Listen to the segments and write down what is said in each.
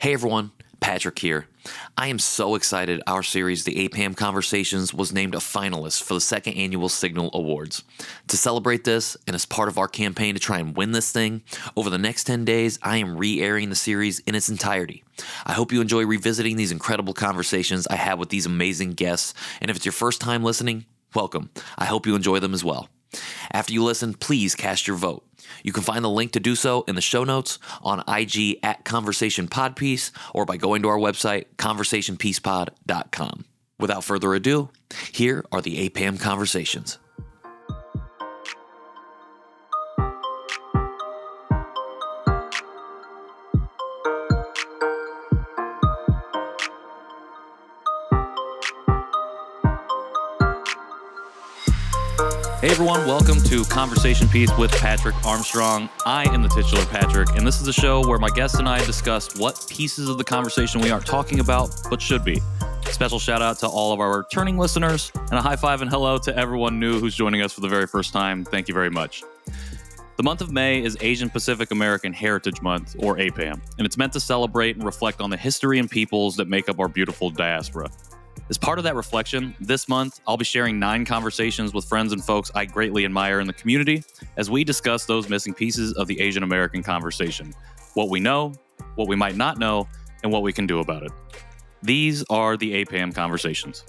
Hey everyone, Patrick here. I am so excited our series, The APAHM Conversations, was named a finalist for the second annual Signal Awards. To celebrate this, and as part of our campaign to try and win this thing, over the next 10 days, I am re airing the series in its entirety. I hope you enjoy revisiting these incredible conversations I had with these amazing guests, and if it's your first time listening, welcome. I hope you enjoy them as well. After you listen, please cast your vote. You can find the link to do so in the show notes on IG at Conversation Podpiece or by going to our website, conversationpiecepod.com. Without further ado, here are the APAHM conversations. Hey everyone, welcome to Conversation Piece with Patrick Armstrong. I am the titular Patrick, and this is a show where my guests and I discuss what pieces of the conversation we aren't talking about but should be. Special shout out to all of our returning listeners, and a high five and hello to everyone new who's joining us for the very first time. Thank you very much. The month of May is Asian Pacific American Heritage Month, or APAHM, and it's meant to celebrate and reflect on the history and peoples that make up our beautiful diaspora. As part of that reflection, this month I'll be sharing nine conversations with friends and folks I greatly admire in the community as we discuss those missing pieces of the Asian American conversation what we know, what we might not know, and what we can do about it. These are the APAHM conversations.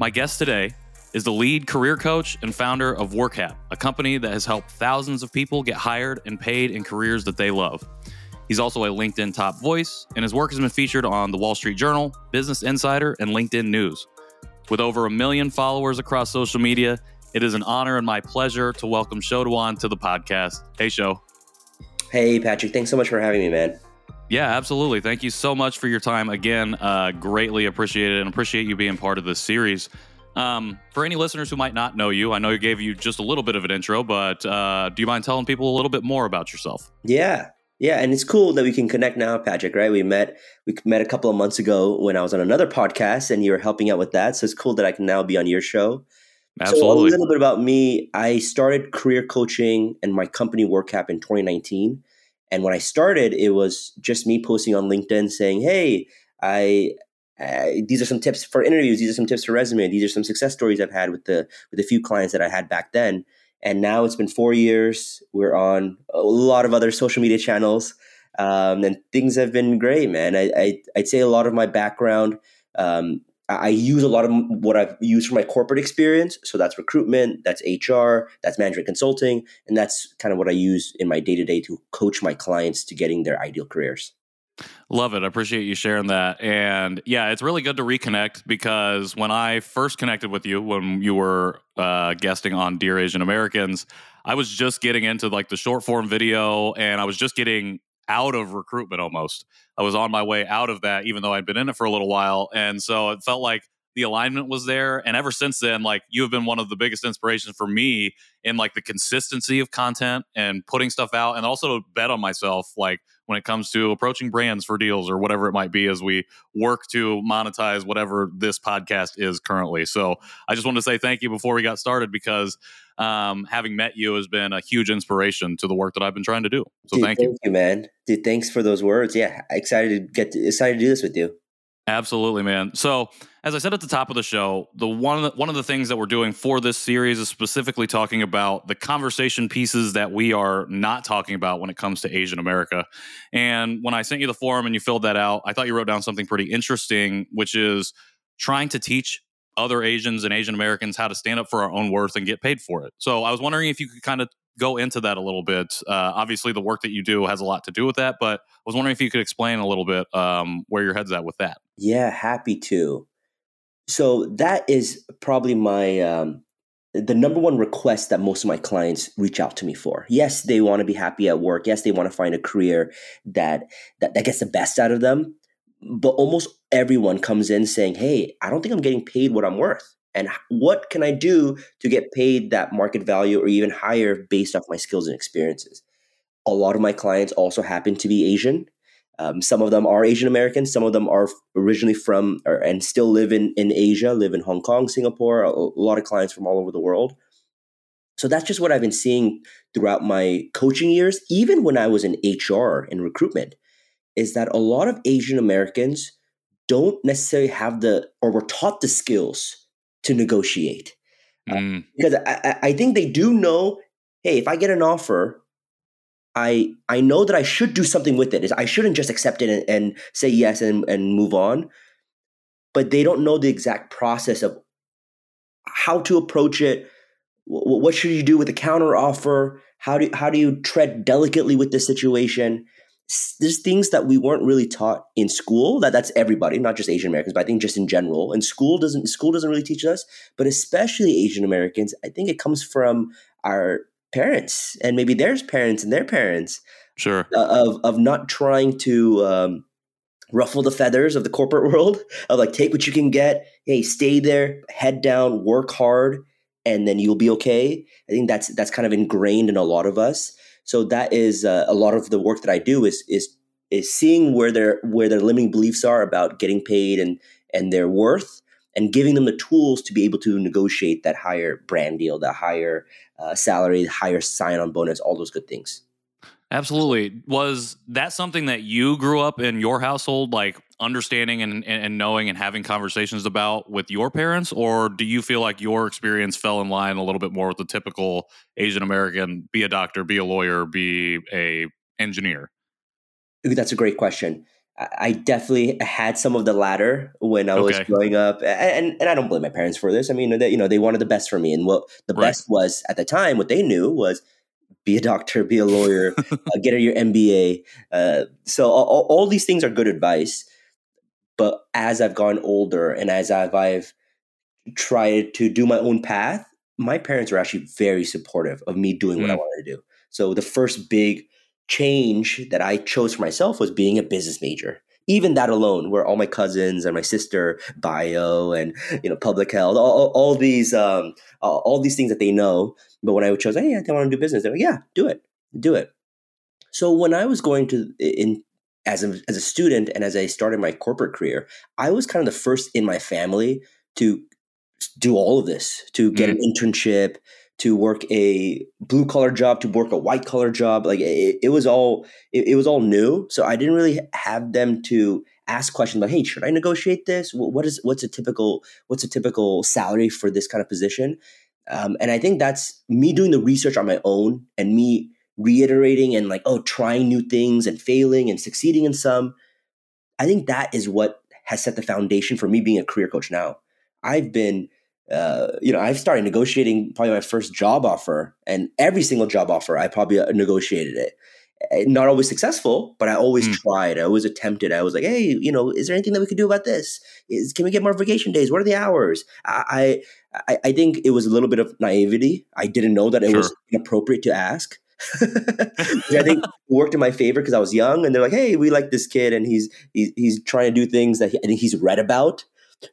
My guest today is the lead career coach and founder of WorkHap, a company that has helped thousands of people get hired and paid in careers that they love. He's also a LinkedIn top voice, and his work has been featured on the Wall Street Journal, Business Insider, and LinkedIn News. With over a million followers across social media, it is an honor and my pleasure to welcome Sho Dewan to the podcast. Hey, Sho. Hey, Patrick. Thanks so much for having me, man. Yeah, absolutely. Thank you so much for your time. Again, uh, greatly appreciate it and appreciate you being part of this series. Um, for any listeners who might not know you, I know you gave you just a little bit of an intro, but uh, do you mind telling people a little bit more about yourself? Yeah, yeah, and it's cool that we can connect now, Patrick. Right? We met we met a couple of months ago when I was on another podcast, and you were helping out with that. So it's cool that I can now be on your show. Absolutely. So a little bit about me. I started career coaching and my company WorkHap in 2019. And when I started, it was just me posting on LinkedIn saying, "Hey, I uh, these are some tips for interviews. These are some tips for resume. These are some success stories I've had with the with a few clients that I had back then." And now it's been four years. We're on a lot of other social media channels, um, and things have been great, man. I, I would say a lot of my background. Um, I use a lot of what I've used for my corporate experience. So that's recruitment, that's HR, that's management consulting, and that's kind of what I use in my day to day to coach my clients to getting their ideal careers. Love it. I appreciate you sharing that. And yeah, it's really good to reconnect because when I first connected with you, when you were uh, guesting on Dear Asian Americans, I was just getting into like the short form video and I was just getting out of recruitment almost. I was on my way out of that, even though I'd been in it for a little while. And so it felt like the alignment was there. And ever since then like you have been one of the biggest inspirations for me in like the consistency of content and putting stuff out and also to bet on myself like when it comes to approaching brands for deals or whatever it might be as we work to monetize whatever this podcast is currently. So i just wanted to say thank you before we got started because um, having met you has been a huge inspiration to the work that i've been trying to do. So Dude, thank, thank you. you man. Dude, thanks for those words. Yeah excited to get to, excited to do this with you Absolutely, man. So, as I said at the top of the show, the one of the, one of the things that we're doing for this series is specifically talking about the conversation pieces that we are not talking about when it comes to Asian America. And when I sent you the form and you filled that out, I thought you wrote down something pretty interesting, which is trying to teach other Asians and Asian Americans how to stand up for our own worth and get paid for it. So, I was wondering if you could kind of go into that a little bit. Uh, obviously, the work that you do has a lot to do with that, but I was wondering if you could explain a little bit um, where your head's at with that. Yeah, happy to. So that is probably my um, the number one request that most of my clients reach out to me for. Yes, they want to be happy at work. Yes, they want to find a career that, that that gets the best out of them. But almost everyone comes in saying, "Hey, I don't think I'm getting paid what I'm worth." And what can I do to get paid that market value or even higher based off my skills and experiences? A lot of my clients also happen to be Asian. Um, some of them are Asian Americans. Some of them are originally from or, and still live in, in Asia, live in Hong Kong, Singapore, a, a lot of clients from all over the world. So that's just what I've been seeing throughout my coaching years, even when I was in HR and recruitment. is that a lot of Asian Americans don't necessarily have the or were taught the skills to negotiate. Mm. Uh, because I, I think they do know, hey, if I get an offer, I I know that I should do something with it. I shouldn't just accept it and, and say yes and, and move on. But they don't know the exact process of how to approach it. What should you do with a counter offer? How do how do you tread delicately with this situation? There's things that we weren't really taught in school that that's everybody not just asian americans but i think just in general and school doesn't school doesn't really teach us but especially asian americans i think it comes from our parents and maybe their parents and their parents sure. uh, of of not trying to um, ruffle the feathers of the corporate world of like take what you can get hey stay there head down work hard and then you'll be okay. I think that's that's kind of ingrained in a lot of us so that is uh, a lot of the work that I do is is is seeing where their where their limiting beliefs are about getting paid and and their worth and giving them the tools to be able to negotiate that higher brand deal, that higher uh, salary, higher sign on bonus, all those good things. Absolutely. Was that something that you grew up in your household, like understanding and, and knowing and having conversations about with your parents? Or do you feel like your experience fell in line a little bit more with the typical Asian American be a doctor, be a lawyer, be a engineer? That's a great question. I definitely had some of the latter when I was okay. growing up, and, and I don't blame my parents for this. I mean, they, you know, they wanted the best for me, and what the right. best was at the time, what they knew was be a doctor, be a lawyer, uh, get your MBA. Uh, so all, all, these things are good advice. But as I've gone older and as I've, I've tried to do my own path, my parents were actually very supportive of me doing what I mm. wanted to do. So the first big change that I chose for myself was being a business major. Even that alone, where all my cousins and my sister, bio and you know public health, all, all these um, all these things that they know, but when I chose, hey, I want to do business, they're like, yeah, do it, do it. So when I was going to in as a, as a student and as I started my corporate career, I was kind of the first in my family to do all of this, to get mm-hmm. an internship, to work a blue collar job, to work a white collar job. Like it, it was all it, it, was all new. So I didn't really have them to ask questions like, "Hey, should I negotiate this? What is what's a typical what's a typical salary for this kind of position?" Um, and I think that's me doing the research on my own and me reiterating and like, oh, trying new things and failing and succeeding in some. I think that is what has set the foundation for me being a career coach now. I've been, uh, you know, I've started negotiating probably my first job offer, and every single job offer, I probably uh, negotiated it. Eh, not always successful, but I always mm. tried. I always attempted. I was like, hey, you know, is there anything that we could do about this? Is, can we get more vacation days? What are the hours? I, I, I think it was a little bit of naivety. I didn't know that it sure. was inappropriate to ask. I think worked in my favor because I was young, and they're like, "Hey, we like this kid, and he's he's, he's trying to do things that he, I think he's read about."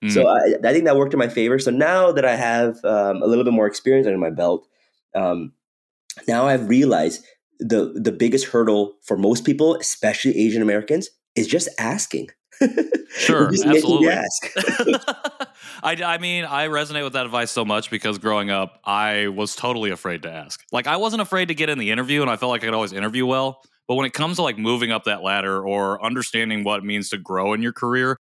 Mm. So I, I, think that worked in my favor. So now that I have um, a little bit more experience under my belt, um, now I've realized the the biggest hurdle for most people, especially Asian Americans, is just asking. sure, absolutely. I, I mean, I resonate with that advice so much because growing up, I was totally afraid to ask. Like, I wasn't afraid to get in the interview, and I felt like I could always interview well. But when it comes to like moving up that ladder or understanding what it means to grow in your career,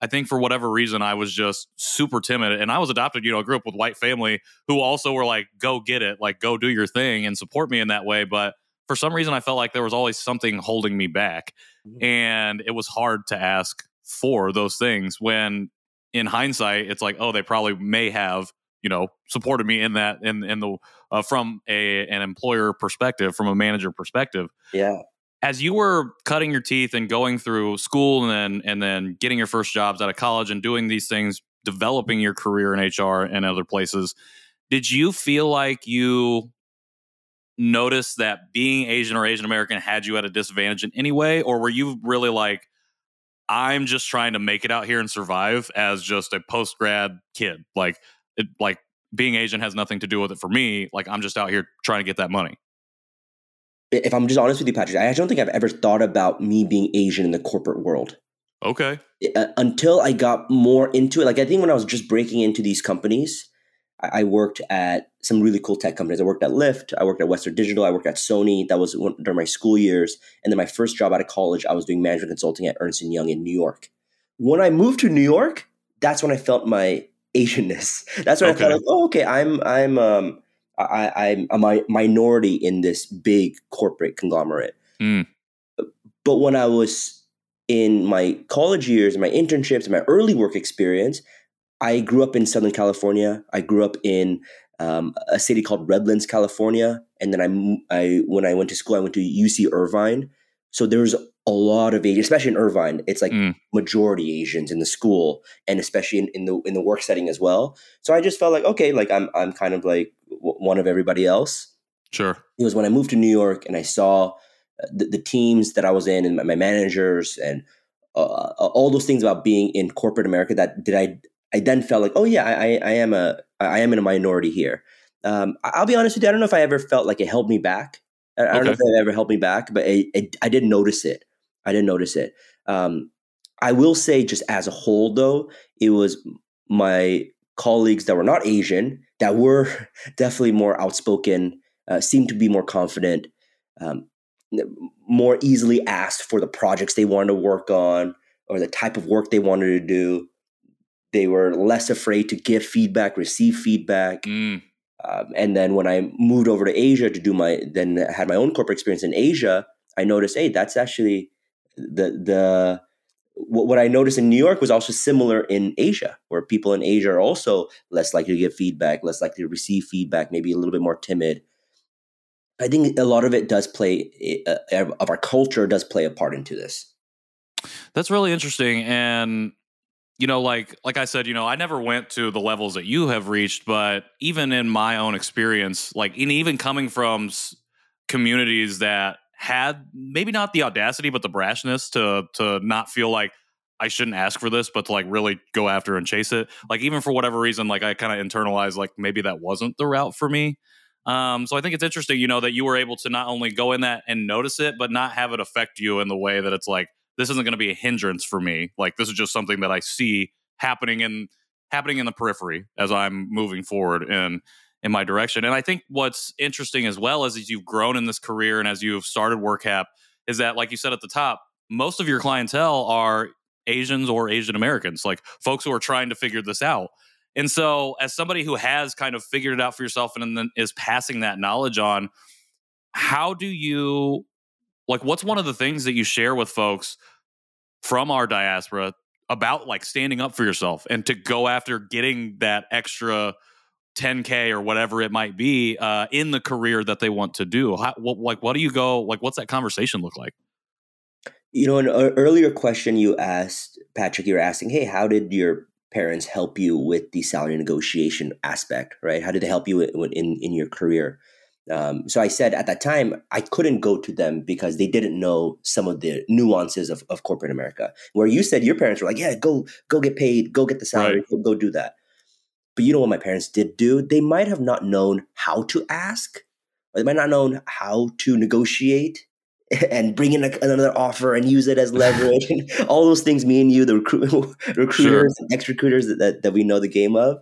I think for whatever reason, I was just super timid. And I was adopted, you know, I grew up with white family who also were like, go get it, like, go do your thing and support me in that way. But for some reason, I felt like there was always something holding me back. Mm-hmm. And it was hard to ask for those things when in hindsight, it's like, oh, they probably may have, you know, supported me in that in in the uh, from a an employer perspective, from a manager perspective. Yeah. As you were cutting your teeth and going through school and then and then getting your first jobs out of college and doing these things, developing your career in HR and other places, did you feel like you noticed that being Asian or Asian American had you at a disadvantage in any way, or were you really like, I'm just trying to make it out here and survive as just a post grad kid. Like it, like being Asian has nothing to do with it for me. Like I'm just out here trying to get that money. If I'm just honest with you, Patrick, I don't think I've ever thought about me being Asian in the corporate world. Okay. Uh, until I got more into it, like I think when I was just breaking into these companies, I, worked at some really cool tech companies. I worked at Lyft, I worked at Western Digital, I worked at Sony. That was one, during my school years. And then my first job out of college, I was doing management consulting at Ernst Young in New York. When I moved to New York, that's when I felt my Asianness. That's when okay. I felt like, oh, okay, I'm I'm um I, I'm a minority in this big corporate conglomerate. Mm. But when I was in my college years, my internships, my early work experience, I grew up in Southern California. I grew up in um, a city called Redlands, California, and then I, I when I went to school, I went to UC Irvine. So there's a lot of Asians, especially in Irvine. It's like mm. majority Asians in the school, and especially in, in the in the work setting as well. So I just felt like okay, like I'm I'm kind of like one of everybody else. Sure. It was when I moved to New York and I saw uh, the, the teams that I was in and my, my managers and uh, uh, all those things about being in corporate America that did I I then felt like oh yeah I I am a I am in a minority here. Um, I'll be honest with you I don't know if I ever felt like it held me back. I, I don't know if it ever helped me back, but it, it, I didn't notice it. I didn't notice it. Um, I will say, just as a whole, though, it was my colleagues that were not Asian that were definitely more outspoken, uh, seemed to be more confident, um, more easily asked for the projects they wanted to work on or the type of work they wanted to do. They were less afraid to give feedback, receive feedback. Mm. Um, and then when I moved over to Asia to do my, then had my own corporate experience in Asia, I noticed, hey, that's actually the the what, what I noticed in New York was also similar in Asia, where people in Asia are also less likely to give feedback, less likely to receive feedback, maybe a little bit more timid. I think a lot of it does play uh, of our culture does play a part into this. That's really interesting, and you know, like like I said, you know, I never went to the levels that you have reached, but even in my own experience, like in even coming from communities that had maybe not the audacity but the brashness to to not feel like I shouldn't ask for this, but to like really go after and chase it. Like even for whatever reason, like I kind of internalized like maybe that wasn't the route for me. Um, so I think it's interesting, you know, that you were able to not only go in that and notice it, but not have it affect you in the way that it's like this isn't going to be a hindrance for me. Like this is just something that I see happening in happening in the periphery as I'm moving forward. in in my direction. And I think what's interesting as well as, as you've grown in this career and as you've started WorkHap is that, like you said at the top, most of your clientele are Asians or Asian Americans, like folks who are trying to figure this out. And so, as somebody who has kind of figured it out for yourself and then is passing that knowledge on, how do you like what's one of the things that you share with folks from our diaspora about like standing up for yourself and to go after getting that extra 10k or whatever it might be uh, in the career that they want to do? How, what, like what do you go like what's that conversation look like? You know an earlier question you asked patrick you were asking hey how did your parents help you with the salary negotiation aspect? Right? How did they help you in in, in your career um, so I said at that time I couldn't go to them because they didn't know some of the nuances of, of corporate America. Where you said your parents were like, "Yeah, go go get paid, go get the salary, right. go, go do that." But you know what my parents did do? They might have not known how to ask, or they might not known how to negotiate and bring in a, another offer and use it as leverage and all those things me and you the recruit, recruiters sure. and ex recruiters that, that, that we know the game of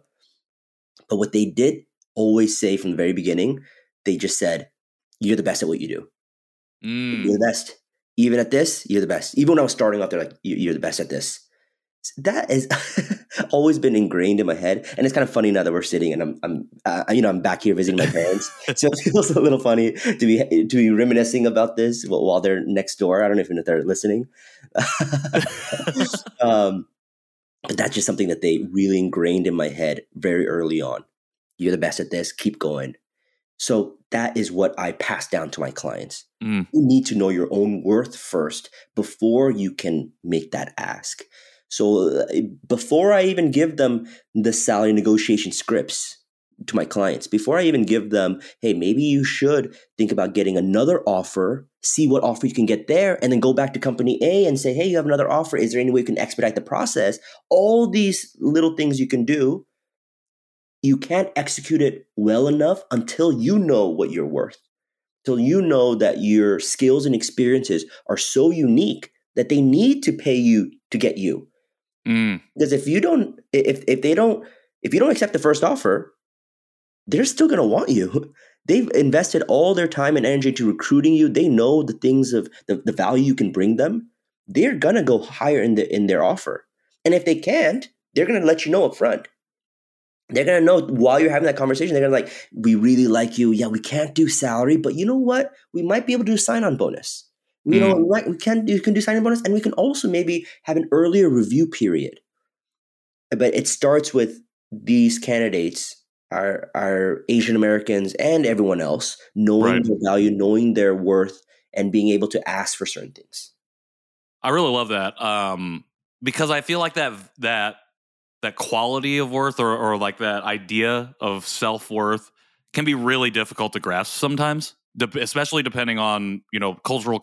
but what they did always say from the very beginning they just said you're the best at what you do. Mm. you're the best. Even at this you're the best. Even when i was starting off they're like you're the best at this. That has always been ingrained in my head and it's kind of funny now that we're sitting and i'm, I'm uh, you know i'm back here visiting my parents. So it feels a little funny to be to be reminiscing about this while they're next door. I don't know if they're listening. Um, but that's just something that they really ingrained in my head very early on. You're the best at this. Keep going so that is what I pass down to my clients. Mm. You need to know your own worth first before you can make that ask. So uh, before I even give them the salary negotiation scripts to my clients, before I even give them, hey, maybe you should think about getting another offer, see what offer you can get there, and then go back to company A and say, hey, you have another offer. Is there any way you can expedite the process? All these little things you can do. You can't execute it well enough until you know what you're worth, until you know that your skills and experiences are so unique that they need to pay you to get you Mm. Because if you don't, if if they don't, if you don't accept the first offer, they're still going to want you. They've invested all their time and energy to recruiting you. They know the things of the, the value you can bring them. They're going to go higher in the in their offer. And if they can't, they're going to let you know up front. They're going to know while you're having that conversation, they're going to like, we really like you. Yeah, we can't do salary, but you know what? We might be able to do sign on bonus. You know, we, might, we can you can do sign on bonus, and we can also maybe have an earlier review period. But it starts with these candidates our our Asian Americans and everyone else knowing right. their value, knowing their worth, and being able to ask for certain things. I really love that um, because I feel like that that that quality of worth or or like that idea of self worth can be really difficult to grasp sometimes, especially depending on you know cultural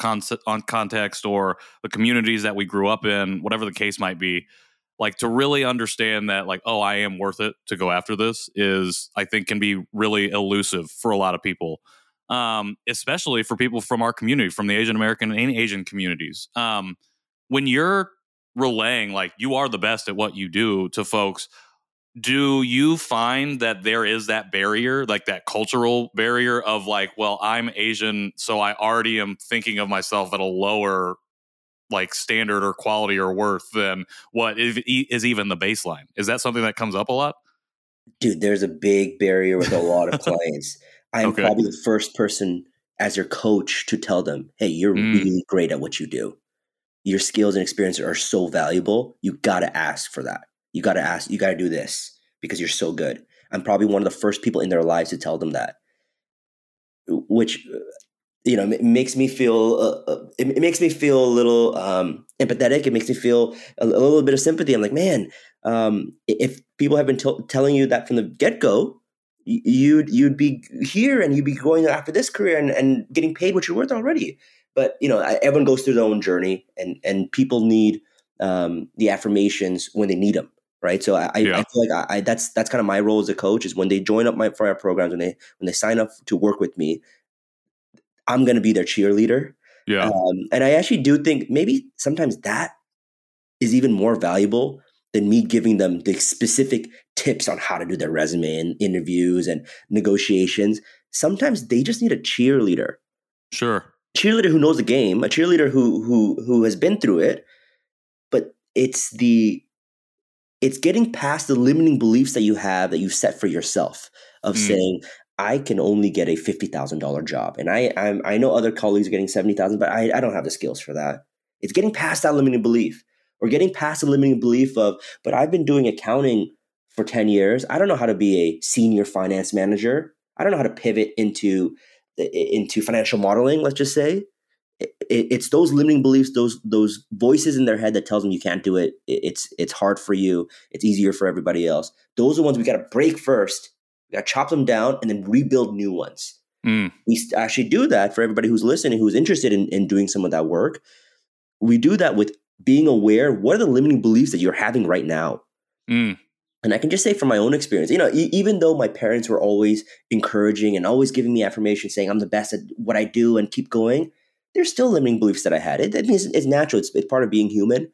on context or the communities that we grew up in, whatever the case might be. Like to really understand that like oh i am worth it to go after this is i think can be really elusive for a lot of people um, especially for people from our community from the asian american and asian communities. Um, when you're relaying like you are the best at what you do to folks do you find that there is that barrier like that cultural barrier of like well i'm asian so i already am thinking of myself at a lower like standard or quality or worth than what is even the baseline. Is that something that comes up a lot? Dude, there's a big barrier with a lot of clients. I am okay. probably the first person as your coach to tell them, hey, you're mm. really great at what you do. Your skills and experience are so valuable. You got to ask for that. You got to ask, you got to do this because you're so good. I'm probably one of the first people in their lives to tell them that, which you know, makes me feel uh, uh it, makes me feel a little um, empathetic. It makes me feel a, a, little bit of sympathy. I'm like, man, um, if people have been t- telling you that from the get go, you'd you'd be here and you'd be going after this career and, and getting paid what you're worth already. But you know, everyone goes through their own journey, and and people need um, the affirmations when they need them, right? So I, yeah. I feel like I, I, that's that's kind of my role as a coach is when they join up my for our programs when they when they sign up to work with me, I'm going to be their cheerleader. Yeah. Um, and I actually do think maybe sometimes that is even more valuable than me giving them the specific tips on how to do their resume and interviews and negotiations. Sometimes they just need a cheerleader. Sure. Cheerleader who knows the game, a cheerleader who who who has been through it, but it's the it's getting past the limiting beliefs that you have that you set for yourself of mm. saying I can only get a fifty thousand dollar job, and I I'm, i know other colleagues are getting seventy thousand, but I, I don't have the skills for that. It's getting past that limiting belief, or getting past the limiting belief of, but I've been doing accounting for ten years. I don't know how to be a senior finance manager. I don't know how to pivot into into financial modeling. Let's just say it, it's those limiting beliefs, those those voices in their head that tells them you can't do it. It's it's hard for you. It's easier for everybody else. Those are the ones we got to break first we got to chop them down and then rebuild new ones. Mm. We actually do that for everybody who's listening, who's interested in, in doing some of that work. We do that with being aware what are the limiting beliefs that you're having right now. Mm. And I can just say from my own experience, you know, e- even though my parents were always encouraging and always giving me affirmation, saying I'm the best at what I do and keep going, there's still limiting beliefs that I had. It, it means it's natural. It's, it's part of being human.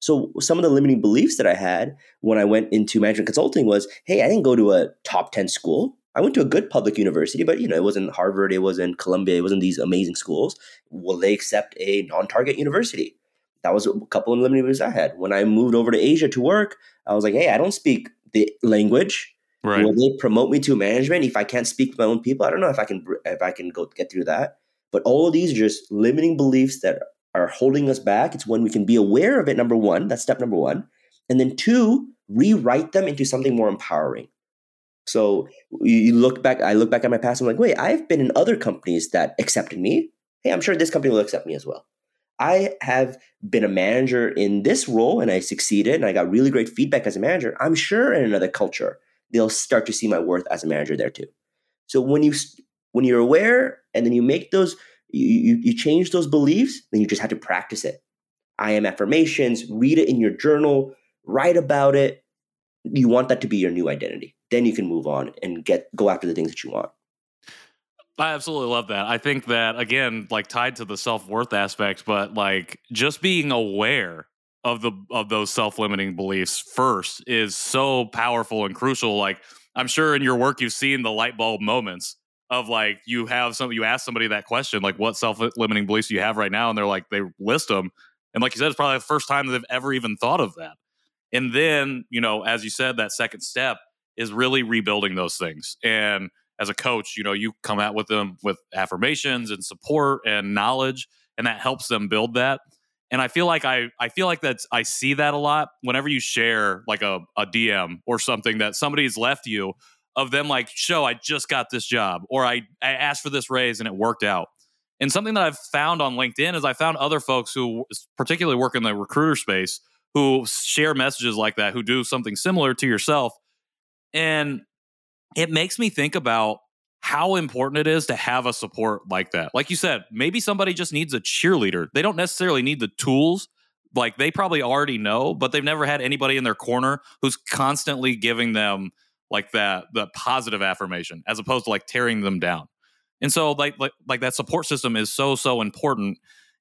So some of the limiting beliefs that I had when I went into management consulting was, hey, I didn't go to a top 10 school. I went to a good public university, but you know, it wasn't Harvard, it wasn't Columbia, it wasn't these amazing schools. Will they accept a non-target university? That was a couple of limiting beliefs I had. When I moved over to Asia to work, I was like, hey, I don't speak the language. Right. Will they promote me to management if I can't speak with my own people? I don't know if I can if I can go get through that. But all of these are just limiting beliefs that are holding us back. It's when we can be aware of it, number one, that's step number one. And then two, rewrite them into something more empowering. So you look back, I look back at my past, I'm like, wait, I've been in other companies that accepted me. Hey, I'm sure this company will accept me as well. I have been a manager in this role and I succeeded and I got really great feedback as a manager. I'm sure in another culture, they'll start to see my worth as a manager there too. So when you when you're aware and then you make those you, you, change those beliefs, then you just have to practice it. I am affirmations, read it in your journal, write about it. You want that to be your new identity. Then you can move on and get go after the things that you want. I absolutely love that. I think that again, like tied to the self worth aspect, but like just being aware of the of those self limiting beliefs first is so powerful and crucial. Like I'm sure in your work you've seen the light bulb moments of like you have some you ask somebody that question like what self-limiting beliefs do you have right now and they're like they list them and like you said it's probably the first time they've ever even thought of that and then you know as you said that second step is really rebuilding those things and as a coach you know you come out with them with affirmations and support and knowledge and that helps them build that and i feel like i i feel like that's i see that a lot whenever you share like a, a dm or something that somebody's left you of them like, Sho I just got this job or I, I asked for this raise and it worked out. And something that I've found on LinkedIn is I found other folks who particularly work in the recruiter space who share messages like that, who do something similar to yourself. And it makes me think about how important it is to have a support like that. Like you said, maybe somebody just needs a cheerleader. They don't necessarily need the tools. Like they probably already know, but they've never had anybody in their corner who's constantly giving them like that the positive affirmation as opposed to like tearing them down and so like like like that support system is so so important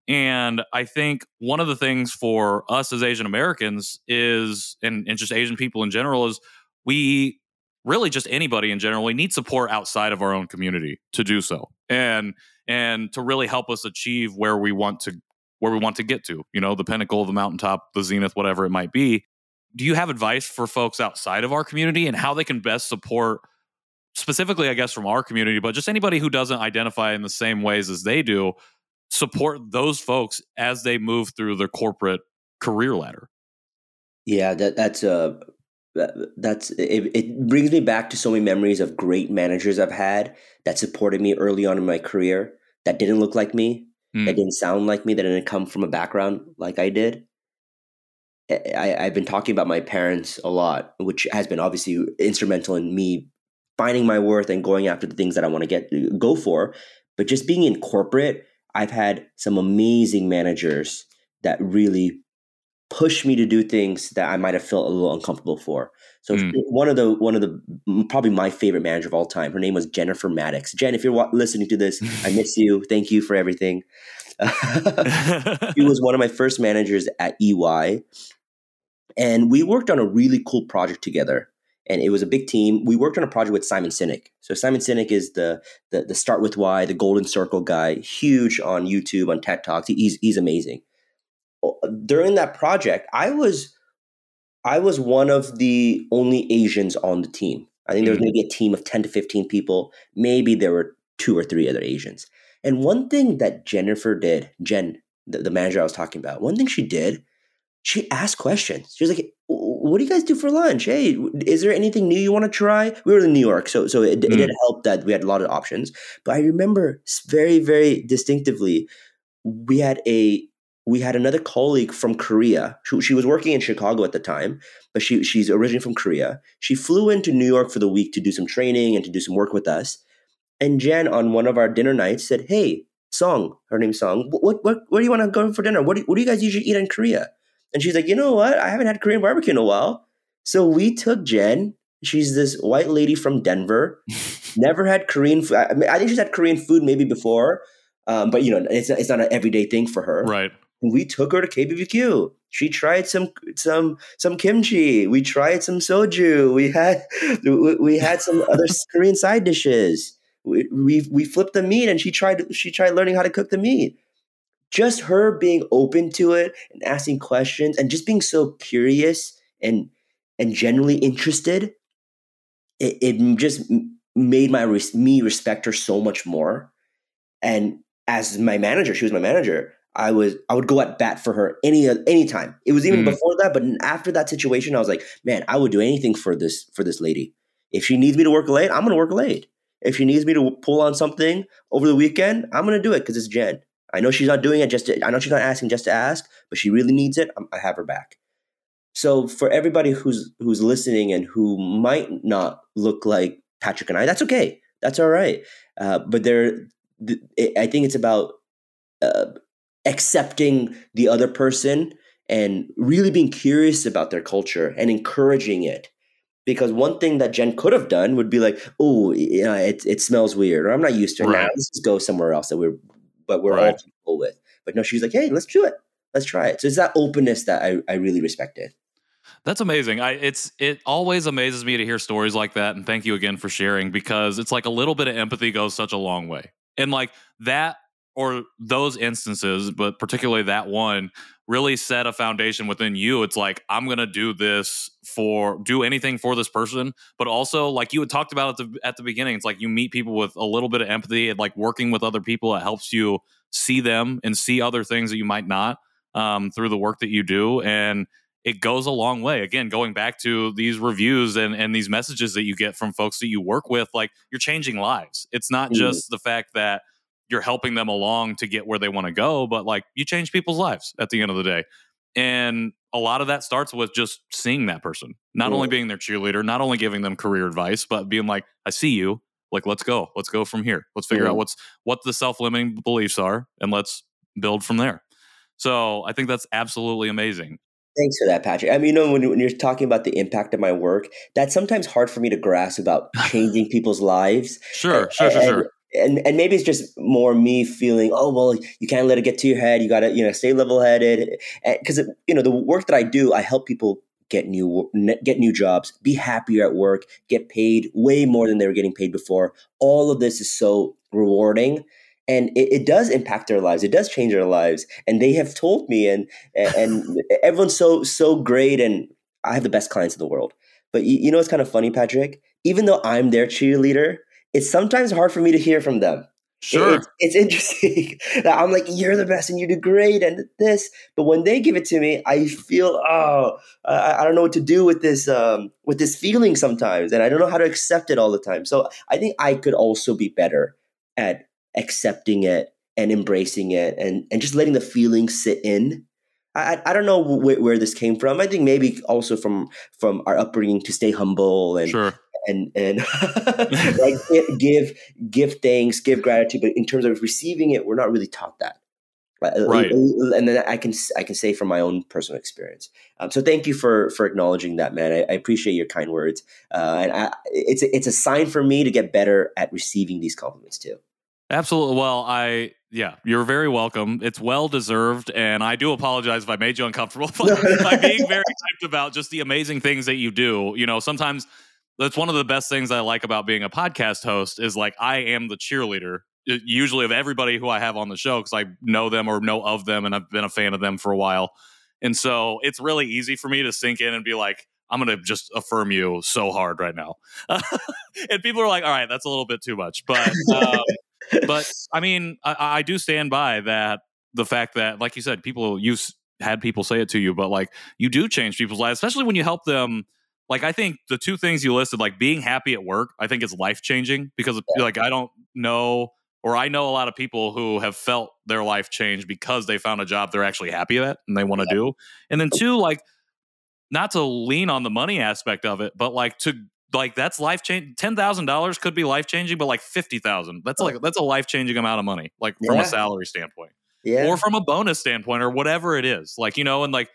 and i think one of the things for us as asian americans is and, and just asian people in general is we really just anybody in general we need support outside of our own community to do so and and to really help us achieve where we want to where we want to get to you know the pinnacle the mountaintop the zenith whatever it might be. Do you have advice for folks outside of our community and how they can best support specifically i guess from our community but just anybody who doesn't identify in the same ways as they do support those folks as they move through their corporate career ladder? Yeah that that's a that's it, it brings me back to so many memories of great managers i've had that supported me early on in my career that didn't look like me mm. that didn't sound like me that didn't come from a background like i did I, I've been talking about my parents a lot, which has been obviously instrumental in me finding my worth and going after the things that I want to get go for. But just being in corporate, I've had some amazing managers that really push me to do things that I might have felt a little uncomfortable for. So mm. one of the one of the probably my favorite manager of all time. Her name was Jennifer Maddox. Jen, if you're listening to this, I miss you. Thank you for everything. she was one of my first managers at EY, and we worked on a really cool project together. And it was a big team. We worked on a project with Simon Sinek. So Simon Sinek is the the, the Start with Why, the Golden Circle guy, huge on YouTube, on TED Talks. He's he's amazing. During that project, I was I was one of the only Asians on the team. I think there was mm-hmm. maybe a team of 10 to 15 people. Maybe there were two or three other Asians. And one thing that Jennifer did, Jen, the, the manager I was talking about, one thing she did she asked questions. She was like, "What do you guys do for lunch? Hey, is there anything new you want to try?" We were in New York, so so it, mm. it did help that we had a lot of options. But I remember very very distinctively, we had a we had another colleague from Korea. She, she, was working in Chicago at the time, but she she's originally from Korea. She flew into New York for the week to do some training and to do some work with us. And Jen, on one of our dinner nights, said, "Hey, Song, her name's Song. What what where do you want to go for dinner? What do, what do you guys usually eat in Korea?" And she's like, you know what? I haven't had Korean barbecue in a while. So we took Jen. She's this white lady from Denver. never had Korean food. I, mean, I think she's had Korean food maybe before, um, but you know, it's it's not an everyday thing for her. Right. We took her to KBBQ. She tried some some some kimchi. We tried some soju. We had we had some other Korean side dishes. We, we we flipped the meat, and she tried she tried learning how to cook the meat just her being open to it and asking questions and just being so curious and and generally interested it, it just made my me respect her so much more and as my manager she was my manager i was i would go at bat for her any any time. it was even mm. before that but after that situation i was like man i would do anything for this for this lady if she needs me to work late i'm gonna work late if she needs me to pull on something over the weekend i'm gonna do it because it's jen I know she's not doing it just to, I know she's not asking just to ask, but she really needs it. I have her back. So for everybody who's who's listening and who might not look like Patrick and I, that's okay. That's all right. Uh, but there, I think it's about uh, accepting the other person and really being curious about their culture and encouraging it. Because one thing that Jen could have done would be like, "Oh, you know, it it smells weird," or "I'm not used to it right. now. Let's just go somewhere else that we're but we're right. all comfortable with. But no, she's like, hey, let's do it. Let's try it. So it's that openness that I, I really respected. That's amazing. I it's it always amazes me to hear stories like that and thank you again for sharing because it's like a little bit of empathy goes such a long way. And like that or those instances, but particularly that one really set a foundation within you. It's like I'm going to do this for do anything for this person, but also like you had talked about at the at the beginning, it's like you meet people with a little bit of empathy and like working with other people it helps you see them and see other things that you might not um, through the work that you do and it goes a long way. Again, going back to these reviews and, and these messages that you get from folks that you work with, like you're changing lives. It's not mm. just the fact that you're helping them along to get where they want to go, but like you change people's lives at the end of the day. And a lot of that starts with just seeing that person, not only being their cheerleader, not only giving them career advice, but being like, I see you. Like, let's go. Let's go from here. Let's figure out mm-hmm. what's what the self-limiting beliefs are and let's build from there. So I think that's absolutely amazing. Thanks for that, Patrick. I mean, you know, when, when, you're talking about the impact of my work, that's sometimes hard for me to grasp about changing people's lives. Sure, and, sure, sure, and, sure. And, and maybe it's just more me feeling, oh well, you can't let it get to your head. You got to, you know, stay level headed. Because eh, you know, the work that I do, I help people get new get new jobs, be happier at work, get paid way more than they were getting paid before. All of this is so rewarding and it, it, does impact their lives it does change their lives and they have told me and and everyone's so so great and i have the best clients in the world but you, you know it's kind of funny patrick even though i'm their cheerleader it's sometimes hard for me to hear from them Sure. It's, it's interesting. I'm like, you're the best and you do great and this. But when they give it to me, I feel, oh, I, I don't know what to do with this, um, with this feeling sometimes. And I don't know how to accept it all the time. So I think I could also be better at accepting it and embracing it and, and just letting the feelings sit in. I, I don't know wh- where this came from. I think maybe also from from our upbringing to stay humble and sure. And and like give give thanks, give gratitude. But in terms of receiving it, we're not really taught that. Right. And then I can I can say from my own personal experience. Um, so thank you for for acknowledging that, man. I, I appreciate your kind words, uh, and I, it's a, it's a sign for me to get better at receiving these compliments too. Absolutely. Well, I yeah, you're very welcome. It's well deserved, and I do apologize if I made you uncomfortable by being very hyped about just the amazing things that you do. You know, sometimes that's one of the best things I like about being a podcast host is like I am the cheerleader usually of everybody who I have on the show because I know them or know of them and I've been a fan of them for a while. And so it's really easy for me to sink in and be like, I'm going to just affirm you so hard right now. and people are like, all right, that's a little bit too much. But um, but I mean, I, I, do stand by that. The fact that, like you said, people you had people say it to you, but like you do change people's lives, especially when you help them. Like I think the two things you listed, like being happy at work, I think is life changing because yeah. like I don't know or I know a lot of people who have felt their life change because they found a job they're actually happy at and they want to yeah. do. And then two, like not to lean on the money aspect of it, but like to like that's life change. Ten thousand dollars could be life changing, but like fifty thousand, that's like that's a life changing amount of money, like from a salary standpoint, yeah, or from a bonus standpoint, or whatever it is. Like you know, and like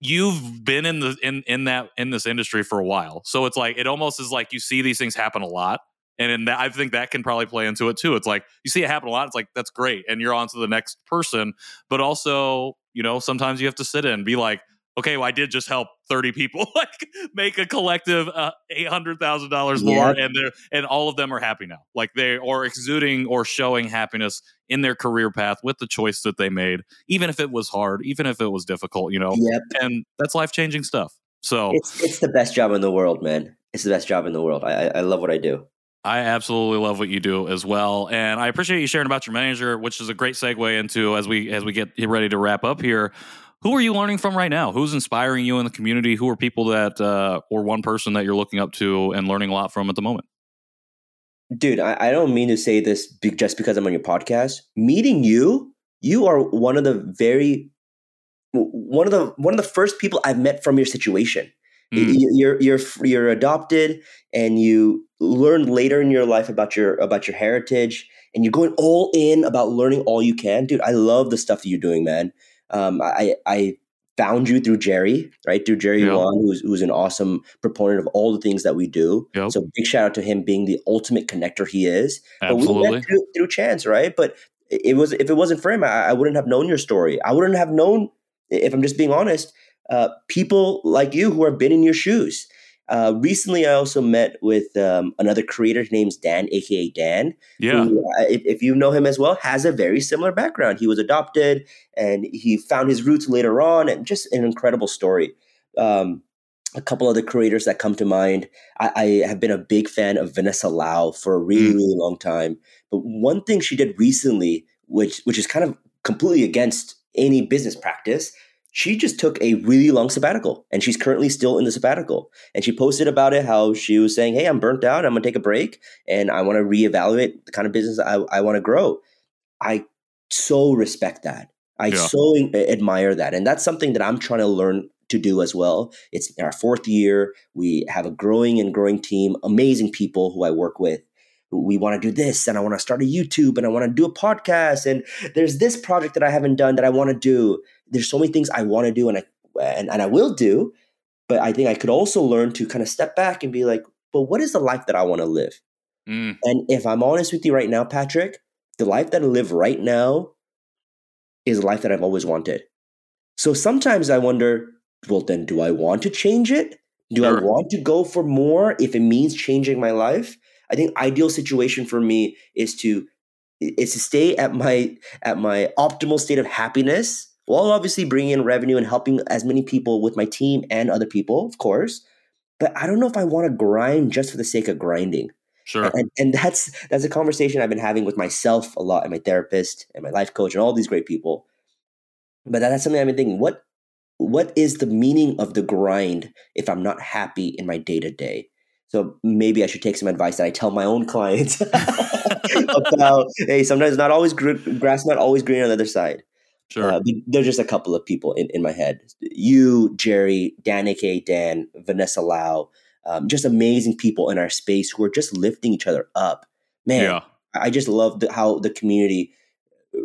you've been in the in in that in this industry for a while, so it's like it almost is like you see these things happen a lot, and in that, I think that can probably play into it too. It's like you see it happen a lot. It's like that's great, and you're on to the next person. But also, you know, sometimes you have to sit in and be like, okay, well, I did just help 30 people like make a collective uh, $800,000 more and they're, and all of them are happy now. Like they are exuding or showing happiness in their career path with the choice that they made, even if it was hard, even if it was difficult, you know. Yep. And that's life-changing stuff. So it's it's the best job in the world, man. It's the best job in the world. I I love what I do. I absolutely love what you do as well, and I appreciate you sharing about your manager, which is a great segue into as we as we get ready to wrap up here who are you learning from right now? Who's inspiring you in the community? Who are people that, uh, or one person that you're looking up to and learning a lot from at the moment? Dude, I, I don't mean to say this just because I'm on your podcast. Meeting you, you are one of the very one of the one of the first people I've met from your situation. Mm. You're you're you're adopted, and you learn later in your life about your about your heritage, and you're going all in about learning all you can, dude. I love the stuff that you're doing, man. Um, I, I found you through Jerry, right? Through Jerry yep. Wong, who's, who's an awesome proponent of all the things that we do. Yep. So big shout out to him being the ultimate connector he is. Absolutely. But we met through, through chance, right? But it was if it wasn't for him, I, I, wouldn't have known your story. I wouldn't have known, if I'm just being honest, uh, people like you who have been in your shoes. Uh, recently, I also met with um, another creator. His name's Dan, aka Dan. Yeah. Who, uh, if, if, you know him as well, has a very similar background. He was adopted and he found his roots later on, and just an incredible story. Um, a couple other creators that come to mind. I, I, have been a big fan of Vanessa Lau for a really, mm. really long time. But one thing she did recently, which which is kind of completely against any business practice, she just took a really long sabbatical and she's currently still in the sabbatical. And she posted about it how she was saying, Hey, I'm burnt out. I'm going to take a break and I want to reevaluate the kind of business I, I want to grow. I so respect that. I yeah. so admire that. And that's something that I'm trying to learn to do as well. It's our fourth year. We have a growing and growing team, amazing people who I work with we want to do this and I want to start a YouTube and I want to do a podcast and there's this project that I haven't done that I want to do. There's so many things I want to do and I and, and I will do, but I think I could also learn to kind of step back and be like, but what is the life that I want to live? Mm. And if I'm honest with you right now, Patrick, the life that I live right now is a life that I've always wanted. So sometimes I wonder, well, then do I want to change it? Do sure. I want to go for more if it means changing my life? I think ideal situation for me is to is to stay at my at my optimal state of happiness while obviously bringing in revenue and helping as many people with my team and other people, of course. But I don't know if I want to grind just for the sake of grinding. Sure. And, and that's that's a conversation I've been having with myself a lot and my therapist and my life coach and all these great people. But that's something I've been thinking. What what is the meaning of the grind if I'm not happy in my day to day? So maybe I should take some advice that I tell my own clients about. hey, sometimes not always gr- grass, not always green on the other side. Sure. Uh, there's just a couple of people in, in my head. You, Jerry, Dan, aka Dan, Vanessa Lau, um, just amazing people in our space who are just lifting each other up. Man, yeah. I just love the, how the community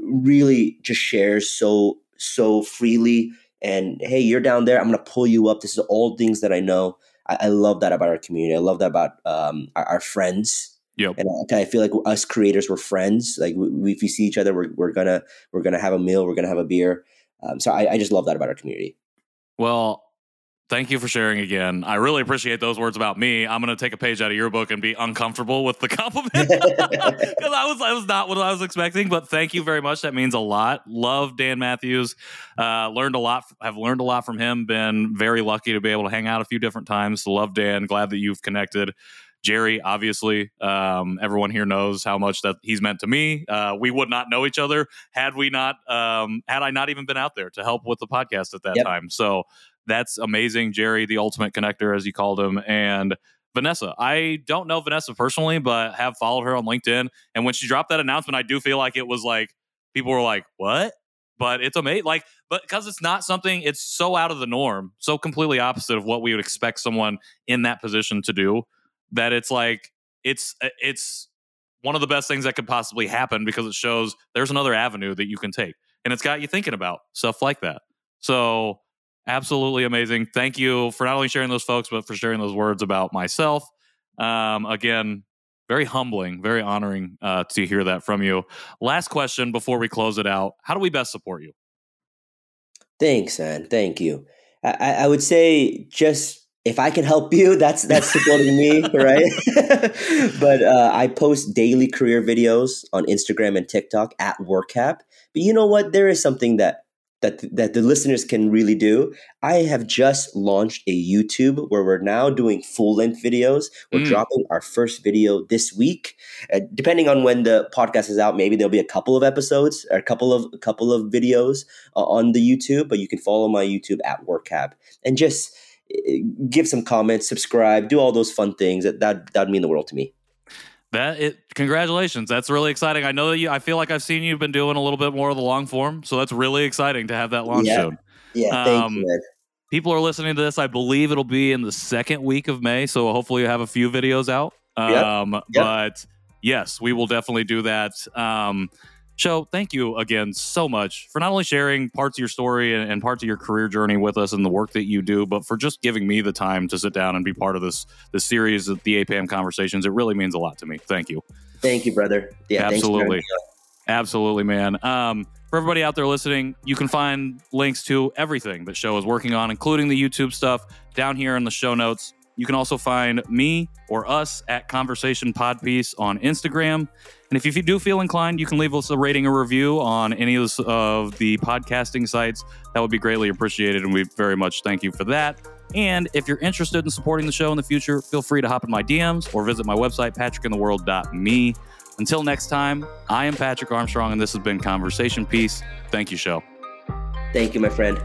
really just shares so so freely. And hey, you're down there. I'm gonna pull you up. This is all things that I know. I, I love that about our community. I love that about um, our, our, friends. Yep. And I, feel like us creators, we're friends. Like we, if we see each other, we're, we're gonna we're gonna have a meal, we're gonna have a beer. Um, so I, I just love that about our community. Well, Thank you for sharing again. I really appreciate those words about me. I'm going to take a page out of your book and be uncomfortable with the compliment because I was I was not what I was expecting. But thank you very much. That means a lot. Love Dan Matthews. Uh, learned a lot. Have learned a lot from him. Been very lucky to be able to hang out a few different times. love Dan. Glad that you've connected. Jerry, obviously, um, everyone here knows how much that he's meant to me. Uh, we would not know each other had we not, um, had I not even been out there to help with the podcast at that yep. time. So that's amazing. Jerry, the ultimate connector, as you called him, and Vanessa. I don't know Vanessa personally, but have followed her on LinkedIn. And when she dropped that announcement, I do feel like it was like people were like, "What?" But it's amazing, like, but because it's not something, it's so out of the norm, so completely opposite of what we would expect someone in that position to do. That it's like it's uh, it's one of the best things that could possibly happen because it shows there's another avenue that you can take, and it's got you thinking about stuff like that. So absolutely amazing. Thank you for not only sharing those folks, but for sharing those words about myself. Um, again, very humbling, very honoring uh, to hear that from you. Last question before we close it out How do we best support you? Thanks, man. Thank you. I, I would say just if I can help you, that's that's supporting me, right? but uh, I post daily career videos on Instagram and TikTok at WorkHap. But you know what? There is something that that that the listeners can really do. I have just launched a YouTube where we're now doing full length videos. We're mm. dropping our first video this week. Uh, depending on when the podcast is out, maybe there'll be a couple of episodes or a couple of a couple of videos uh, on the YouTube. But you can follow my YouTube at WorkHap and just uh, give some comments, subscribe, do all those fun things. That that that'd mean the world to me. That it congratulations. That's really exciting. I know that you I feel like I've seen you've been doing a little bit more of the long form, so that's really exciting to have that launch yeah. soon. Yeah, thank um, you. People are listening to this. I believe it'll be in the second week of May, so hopefully you have a few videos out. Um, yep. Yep. but yes, we will definitely do that. Um, Sho, thank you again so much for not only sharing parts of your story and, and, parts of your career journey with us and the work that you do, but for just giving me the time to sit down and be part of this this series of the APAHM conversations. It really means a lot to me. Thank you. Thank you, brother. Yeah, absolutely, absolutely, man. Um, for everybody out there listening, you can find links to everything that Sho is working on, including the YouTube stuff, down here in the show notes. You can also find me or us at Conversation Podpiece on Instagram. And if you do feel inclined, you can leave us a rating or review on any of the podcasting sites. That would be greatly appreciated, and we very much thank you for that. And if you're interested in supporting the show in the future, feel free to hop in my DMs or visit my website, patrickintheworld.me. Until next time, I am Patrick Armstrong, and this has been Conversation Piece. Thank you, Sho. Thank you, my friend.